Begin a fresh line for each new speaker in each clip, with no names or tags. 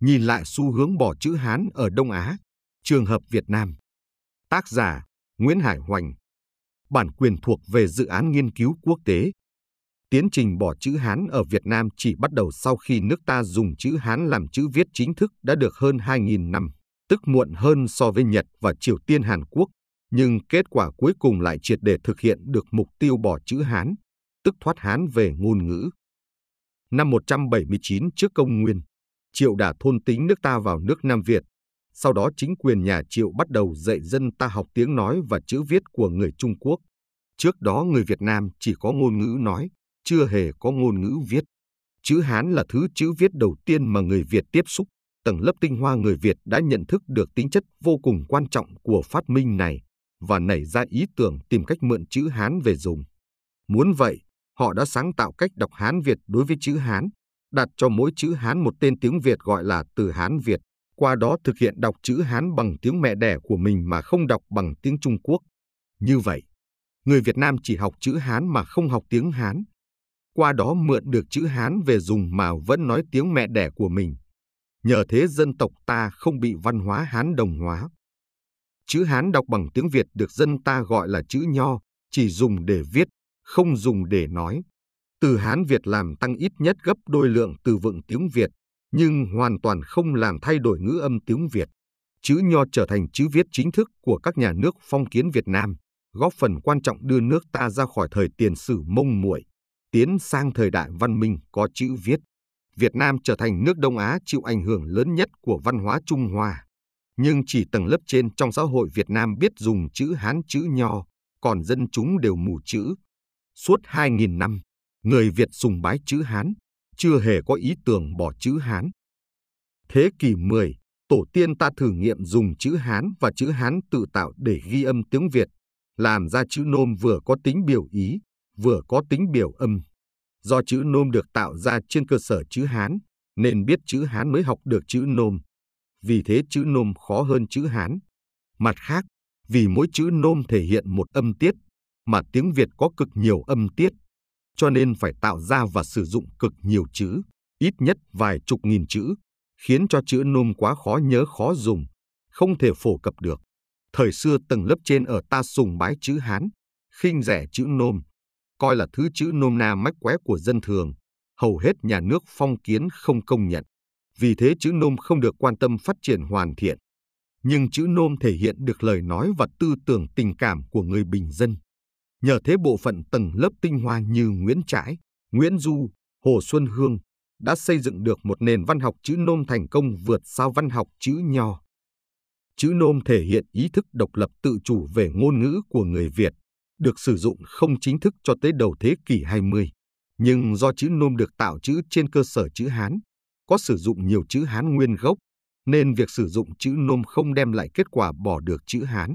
nhìn lại xu hướng bỏ chữ Hán ở Đông Á, trường hợp Việt Nam. Tác giả Nguyễn Hải Hoành Bản quyền thuộc về dự án nghiên cứu quốc tế. Tiến trình bỏ chữ Hán ở Việt Nam chỉ bắt đầu sau khi nước ta dùng chữ Hán làm chữ viết chính thức đã được hơn 2.000 năm, tức muộn hơn so với Nhật và Triều Tiên Hàn Quốc, nhưng kết quả cuối cùng lại triệt để thực hiện được mục tiêu bỏ chữ Hán, tức thoát Hán về ngôn ngữ. Năm 179 trước công nguyên, Triệu đã thôn tính nước ta vào nước Nam Việt. Sau đó chính quyền nhà Triệu bắt đầu dạy dân ta học tiếng nói và chữ viết của người Trung Quốc. Trước đó người Việt Nam chỉ có ngôn ngữ nói, chưa hề có ngôn ngữ viết. Chữ Hán là thứ chữ viết đầu tiên mà người Việt tiếp xúc. Tầng lớp tinh hoa người Việt đã nhận thức được tính chất vô cùng quan trọng của phát minh này và nảy ra ý tưởng tìm cách mượn chữ Hán về dùng. Muốn vậy, họ đã sáng tạo cách đọc Hán Việt đối với chữ Hán, đặt cho mỗi chữ Hán một tên tiếng Việt gọi là từ Hán Việt, qua đó thực hiện đọc chữ Hán bằng tiếng mẹ đẻ của mình mà không đọc bằng tiếng Trung Quốc. Như vậy, người Việt Nam chỉ học chữ Hán mà không học tiếng Hán. Qua đó mượn được chữ Hán về dùng mà vẫn nói tiếng mẹ đẻ của mình. Nhờ thế dân tộc ta không bị văn hóa Hán đồng hóa. Chữ Hán đọc bằng tiếng Việt được dân ta gọi là chữ Nho, chỉ dùng để viết, không dùng để nói. Từ Hán Việt làm tăng ít nhất gấp đôi lượng từ vựng tiếng Việt, nhưng hoàn toàn không làm thay đổi ngữ âm tiếng Việt. Chữ Nho trở thành chữ viết chính thức của các nhà nước phong kiến Việt Nam, góp phần quan trọng đưa nước ta ra khỏi thời tiền sử mông muội, tiến sang thời đại văn minh có chữ viết. Việt Nam trở thành nước Đông Á chịu ảnh hưởng lớn nhất của văn hóa Trung Hoa. Nhưng chỉ tầng lớp trên trong xã hội Việt Nam biết dùng chữ Hán chữ Nho, còn dân chúng đều mù chữ. Suốt 2.000 năm, người Việt sùng bái chữ Hán, chưa hề có ý tưởng bỏ chữ Hán. Thế kỷ 10, tổ tiên ta thử nghiệm dùng chữ Hán và chữ Hán tự tạo để ghi âm tiếng Việt, làm ra chữ nôm vừa có tính biểu ý, vừa có tính biểu âm. Do chữ nôm được tạo ra trên cơ sở chữ Hán, nên biết chữ Hán mới học được chữ nôm. Vì thế chữ nôm khó hơn chữ Hán. Mặt khác, vì mỗi chữ nôm thể hiện một âm tiết, mà tiếng Việt có cực nhiều âm tiết, cho nên phải tạo ra và sử dụng cực nhiều chữ, ít nhất vài chục nghìn chữ, khiến cho chữ nôm quá khó nhớ khó dùng, không thể phổ cập được. Thời xưa tầng lớp trên ở ta sùng bái chữ Hán, khinh rẻ chữ nôm, coi là thứ chữ nôm na mách qué của dân thường, hầu hết nhà nước phong kiến không công nhận. Vì thế chữ nôm không được quan tâm phát triển hoàn thiện. Nhưng chữ nôm thể hiện được lời nói và tư tưởng tình cảm của người bình dân. Nhờ thế bộ phận tầng lớp tinh hoa như Nguyễn Trãi, Nguyễn Du, Hồ Xuân Hương đã xây dựng được một nền văn học chữ nôm thành công vượt xa văn học chữ nho. Chữ nôm thể hiện ý thức độc lập tự chủ về ngôn ngữ của người Việt, được sử dụng không chính thức cho tới đầu thế kỷ 20. Nhưng do chữ nôm được tạo chữ trên cơ sở chữ Hán, có sử dụng nhiều chữ Hán nguyên gốc, nên việc sử dụng chữ nôm không đem lại kết quả bỏ được chữ Hán.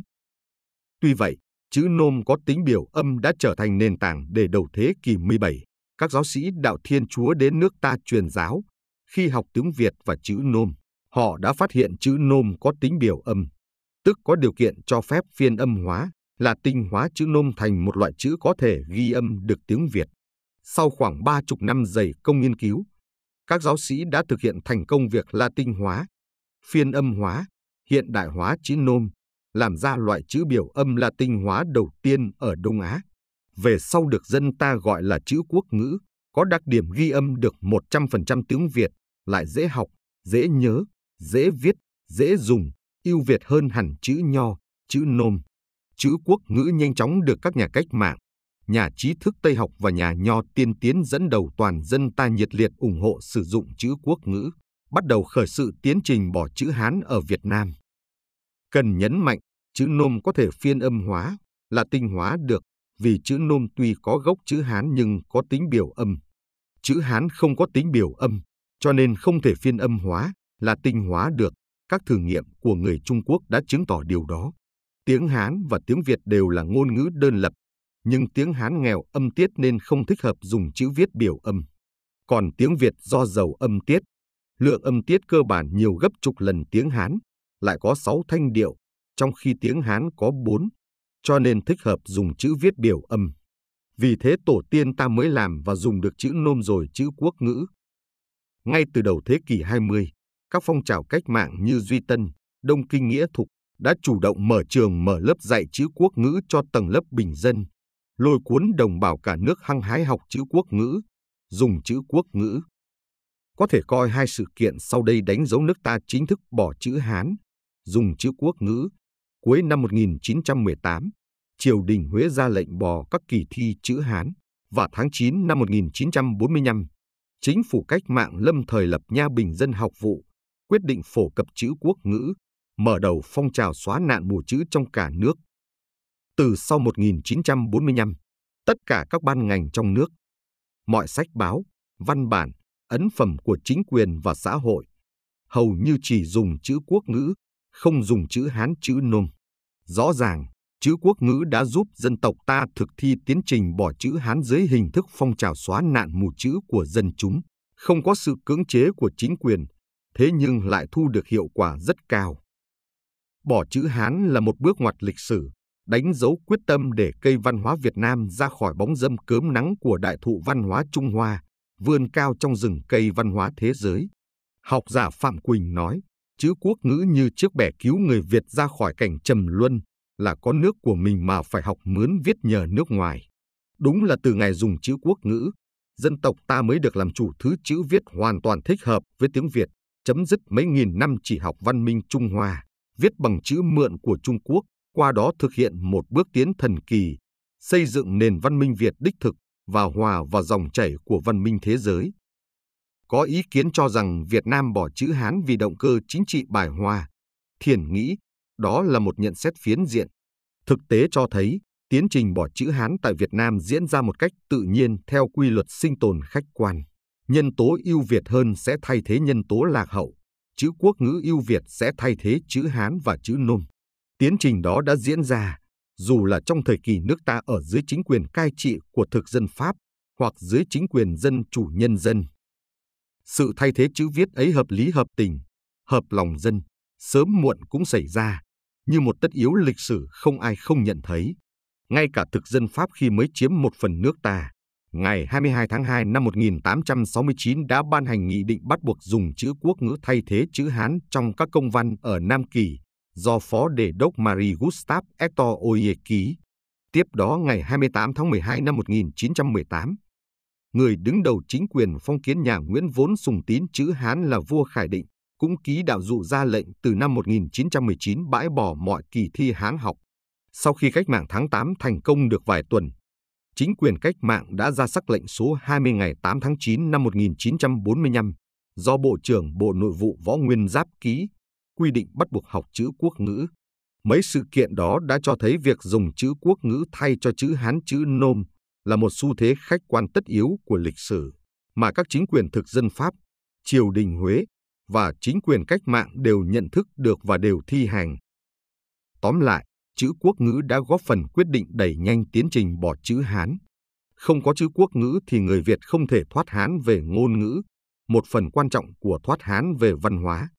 Tuy vậy, chữ nôm có tính biểu âm đã trở thành nền tảng để đầu thế kỷ 17. Các giáo sĩ đạo Thiên Chúa đến nước ta truyền giáo. Khi học tiếng Việt và chữ nôm, họ đã phát hiện chữ nôm có tính biểu âm, tức có điều kiện cho phép phiên âm hóa, là tinh hóa chữ nôm thành một loại chữ có thể ghi âm được tiếng Việt. Sau khoảng ba chục năm dày công nghiên cứu, các giáo sĩ đã thực hiện thành công việc la tinh hóa, phiên âm hóa, hiện đại hóa chữ nôm, làm ra loại chữ biểu âm Latin hóa đầu tiên ở Đông Á. Về sau được dân ta gọi là chữ quốc ngữ, có đặc điểm ghi âm được 100% tiếng Việt, lại dễ học, dễ nhớ, dễ viết, dễ dùng, ưu việt hơn hẳn chữ nho, chữ nôm. Chữ quốc ngữ nhanh chóng được các nhà cách mạng, nhà trí thức Tây học và nhà nho tiên tiến dẫn đầu toàn dân ta nhiệt liệt ủng hộ sử dụng chữ quốc ngữ, bắt đầu khởi sự tiến trình bỏ chữ Hán ở Việt Nam. Cần nhấn mạnh, chữ nôm có thể phiên âm hóa, là tinh hóa được, vì chữ nôm tuy có gốc chữ Hán nhưng có tính biểu âm. Chữ Hán không có tính biểu âm, cho nên không thể phiên âm hóa, là tinh hóa được. Các thử nghiệm của người Trung Quốc đã chứng tỏ điều đó. Tiếng Hán và tiếng Việt đều là ngôn ngữ đơn lập, nhưng tiếng Hán nghèo âm tiết nên không thích hợp dùng chữ viết biểu âm. Còn tiếng Việt do giàu âm tiết, lượng âm tiết cơ bản nhiều gấp chục lần tiếng Hán, lại có 6 thanh điệu, trong khi tiếng Hán có 4, cho nên thích hợp dùng chữ viết biểu âm. Vì thế tổ tiên ta mới làm và dùng được chữ nôm rồi chữ quốc ngữ. Ngay từ đầu thế kỷ 20, các phong trào cách mạng như Duy Tân, Đông Kinh Nghĩa Thục đã chủ động mở trường mở lớp dạy chữ quốc ngữ cho tầng lớp bình dân, lôi cuốn đồng bào cả nước hăng hái học chữ quốc ngữ, dùng chữ quốc ngữ. Có thể coi hai sự kiện sau đây đánh dấu nước ta chính thức bỏ chữ Hán, dùng chữ quốc ngữ. Cuối năm 1918, triều đình Huế ra lệnh bỏ các kỳ thi chữ Hán và tháng 9 năm 1945, chính phủ cách mạng lâm thời lập Nha Bình Dân học vụ, quyết định phổ cập chữ quốc ngữ, mở đầu phong trào xóa nạn mù chữ trong cả nước. Từ sau 1945, tất cả các ban ngành trong nước, mọi sách báo, văn bản, ấn phẩm của chính quyền và xã hội, hầu như chỉ dùng chữ quốc ngữ, không dùng chữ Hán chữ Nôm. Rõ ràng, chữ quốc ngữ đã giúp dân tộc ta thực thi tiến trình bỏ chữ Hán dưới hình thức phong trào xóa nạn mù chữ của dân chúng, không có sự cưỡng chế của chính quyền, thế nhưng lại thu được hiệu quả rất cao. Bỏ chữ Hán là một bước ngoặt lịch sử, đánh dấu quyết tâm để cây văn hóa Việt Nam ra khỏi bóng dâm cớm nắng của đại thụ văn hóa Trung Hoa, vươn cao trong rừng cây văn hóa thế giới. Học giả Phạm Quỳnh nói, chữ quốc ngữ như chiếc bè cứu người Việt ra khỏi cảnh trầm luân, là có nước của mình mà phải học mướn viết nhờ nước ngoài. Đúng là từ ngày dùng chữ quốc ngữ, dân tộc ta mới được làm chủ thứ chữ viết hoàn toàn thích hợp với tiếng Việt, chấm dứt mấy nghìn năm chỉ học văn minh Trung Hoa, viết bằng chữ mượn của Trung Quốc, qua đó thực hiện một bước tiến thần kỳ, xây dựng nền văn minh Việt đích thực và hòa vào dòng chảy của văn minh thế giới. Có ý kiến cho rằng Việt Nam bỏ chữ Hán vì động cơ chính trị bài hoa. Thiền nghĩ đó là một nhận xét phiến diện. Thực tế cho thấy, tiến trình bỏ chữ Hán tại Việt Nam diễn ra một cách tự nhiên theo quy luật sinh tồn khách quan. Nhân tố ưu việt hơn sẽ thay thế nhân tố lạc hậu. Chữ quốc ngữ ưu việt sẽ thay thế chữ Hán và chữ Nôm. Tiến trình đó đã diễn ra, dù là trong thời kỳ nước ta ở dưới chính quyền cai trị của thực dân Pháp hoặc dưới chính quyền dân chủ nhân dân. Sự thay thế chữ viết ấy hợp lý hợp tình, hợp lòng dân, sớm muộn cũng xảy ra, như một tất yếu lịch sử không ai không nhận thấy. Ngay cả thực dân Pháp khi mới chiếm một phần nước ta, ngày 22 tháng 2 năm 1869 đã ban hành nghị định bắt buộc dùng chữ quốc ngữ thay thế chữ Hán trong các công văn ở Nam Kỳ, do Phó Đề đốc Marie Gustave Hector Oye ký. Tiếp đó ngày 28 tháng 12 năm 1918, người đứng đầu chính quyền phong kiến nhà Nguyễn vốn sùng tín chữ Hán là vua Khải Định, cũng ký đạo dụ ra lệnh từ năm 1919 bãi bỏ mọi kỳ thi Hán học. Sau khi cách mạng tháng 8 thành công được vài tuần, chính quyền cách mạng đã ra sắc lệnh số 20 ngày 8 tháng 9 năm 1945 do Bộ trưởng Bộ Nội vụ Võ Nguyên Giáp ký, quy định bắt buộc học chữ quốc ngữ. Mấy sự kiện đó đã cho thấy việc dùng chữ quốc ngữ thay cho chữ Hán chữ Nôm là một xu thế khách quan tất yếu của lịch sử, mà các chính quyền thực dân Pháp, triều đình Huế và chính quyền cách mạng đều nhận thức được và đều thi hành. Tóm lại, chữ quốc ngữ đã góp phần quyết định đẩy nhanh tiến trình bỏ chữ Hán. Không có chữ quốc ngữ thì người Việt không thể thoát Hán về ngôn ngữ, một phần quan trọng của thoát Hán về văn hóa.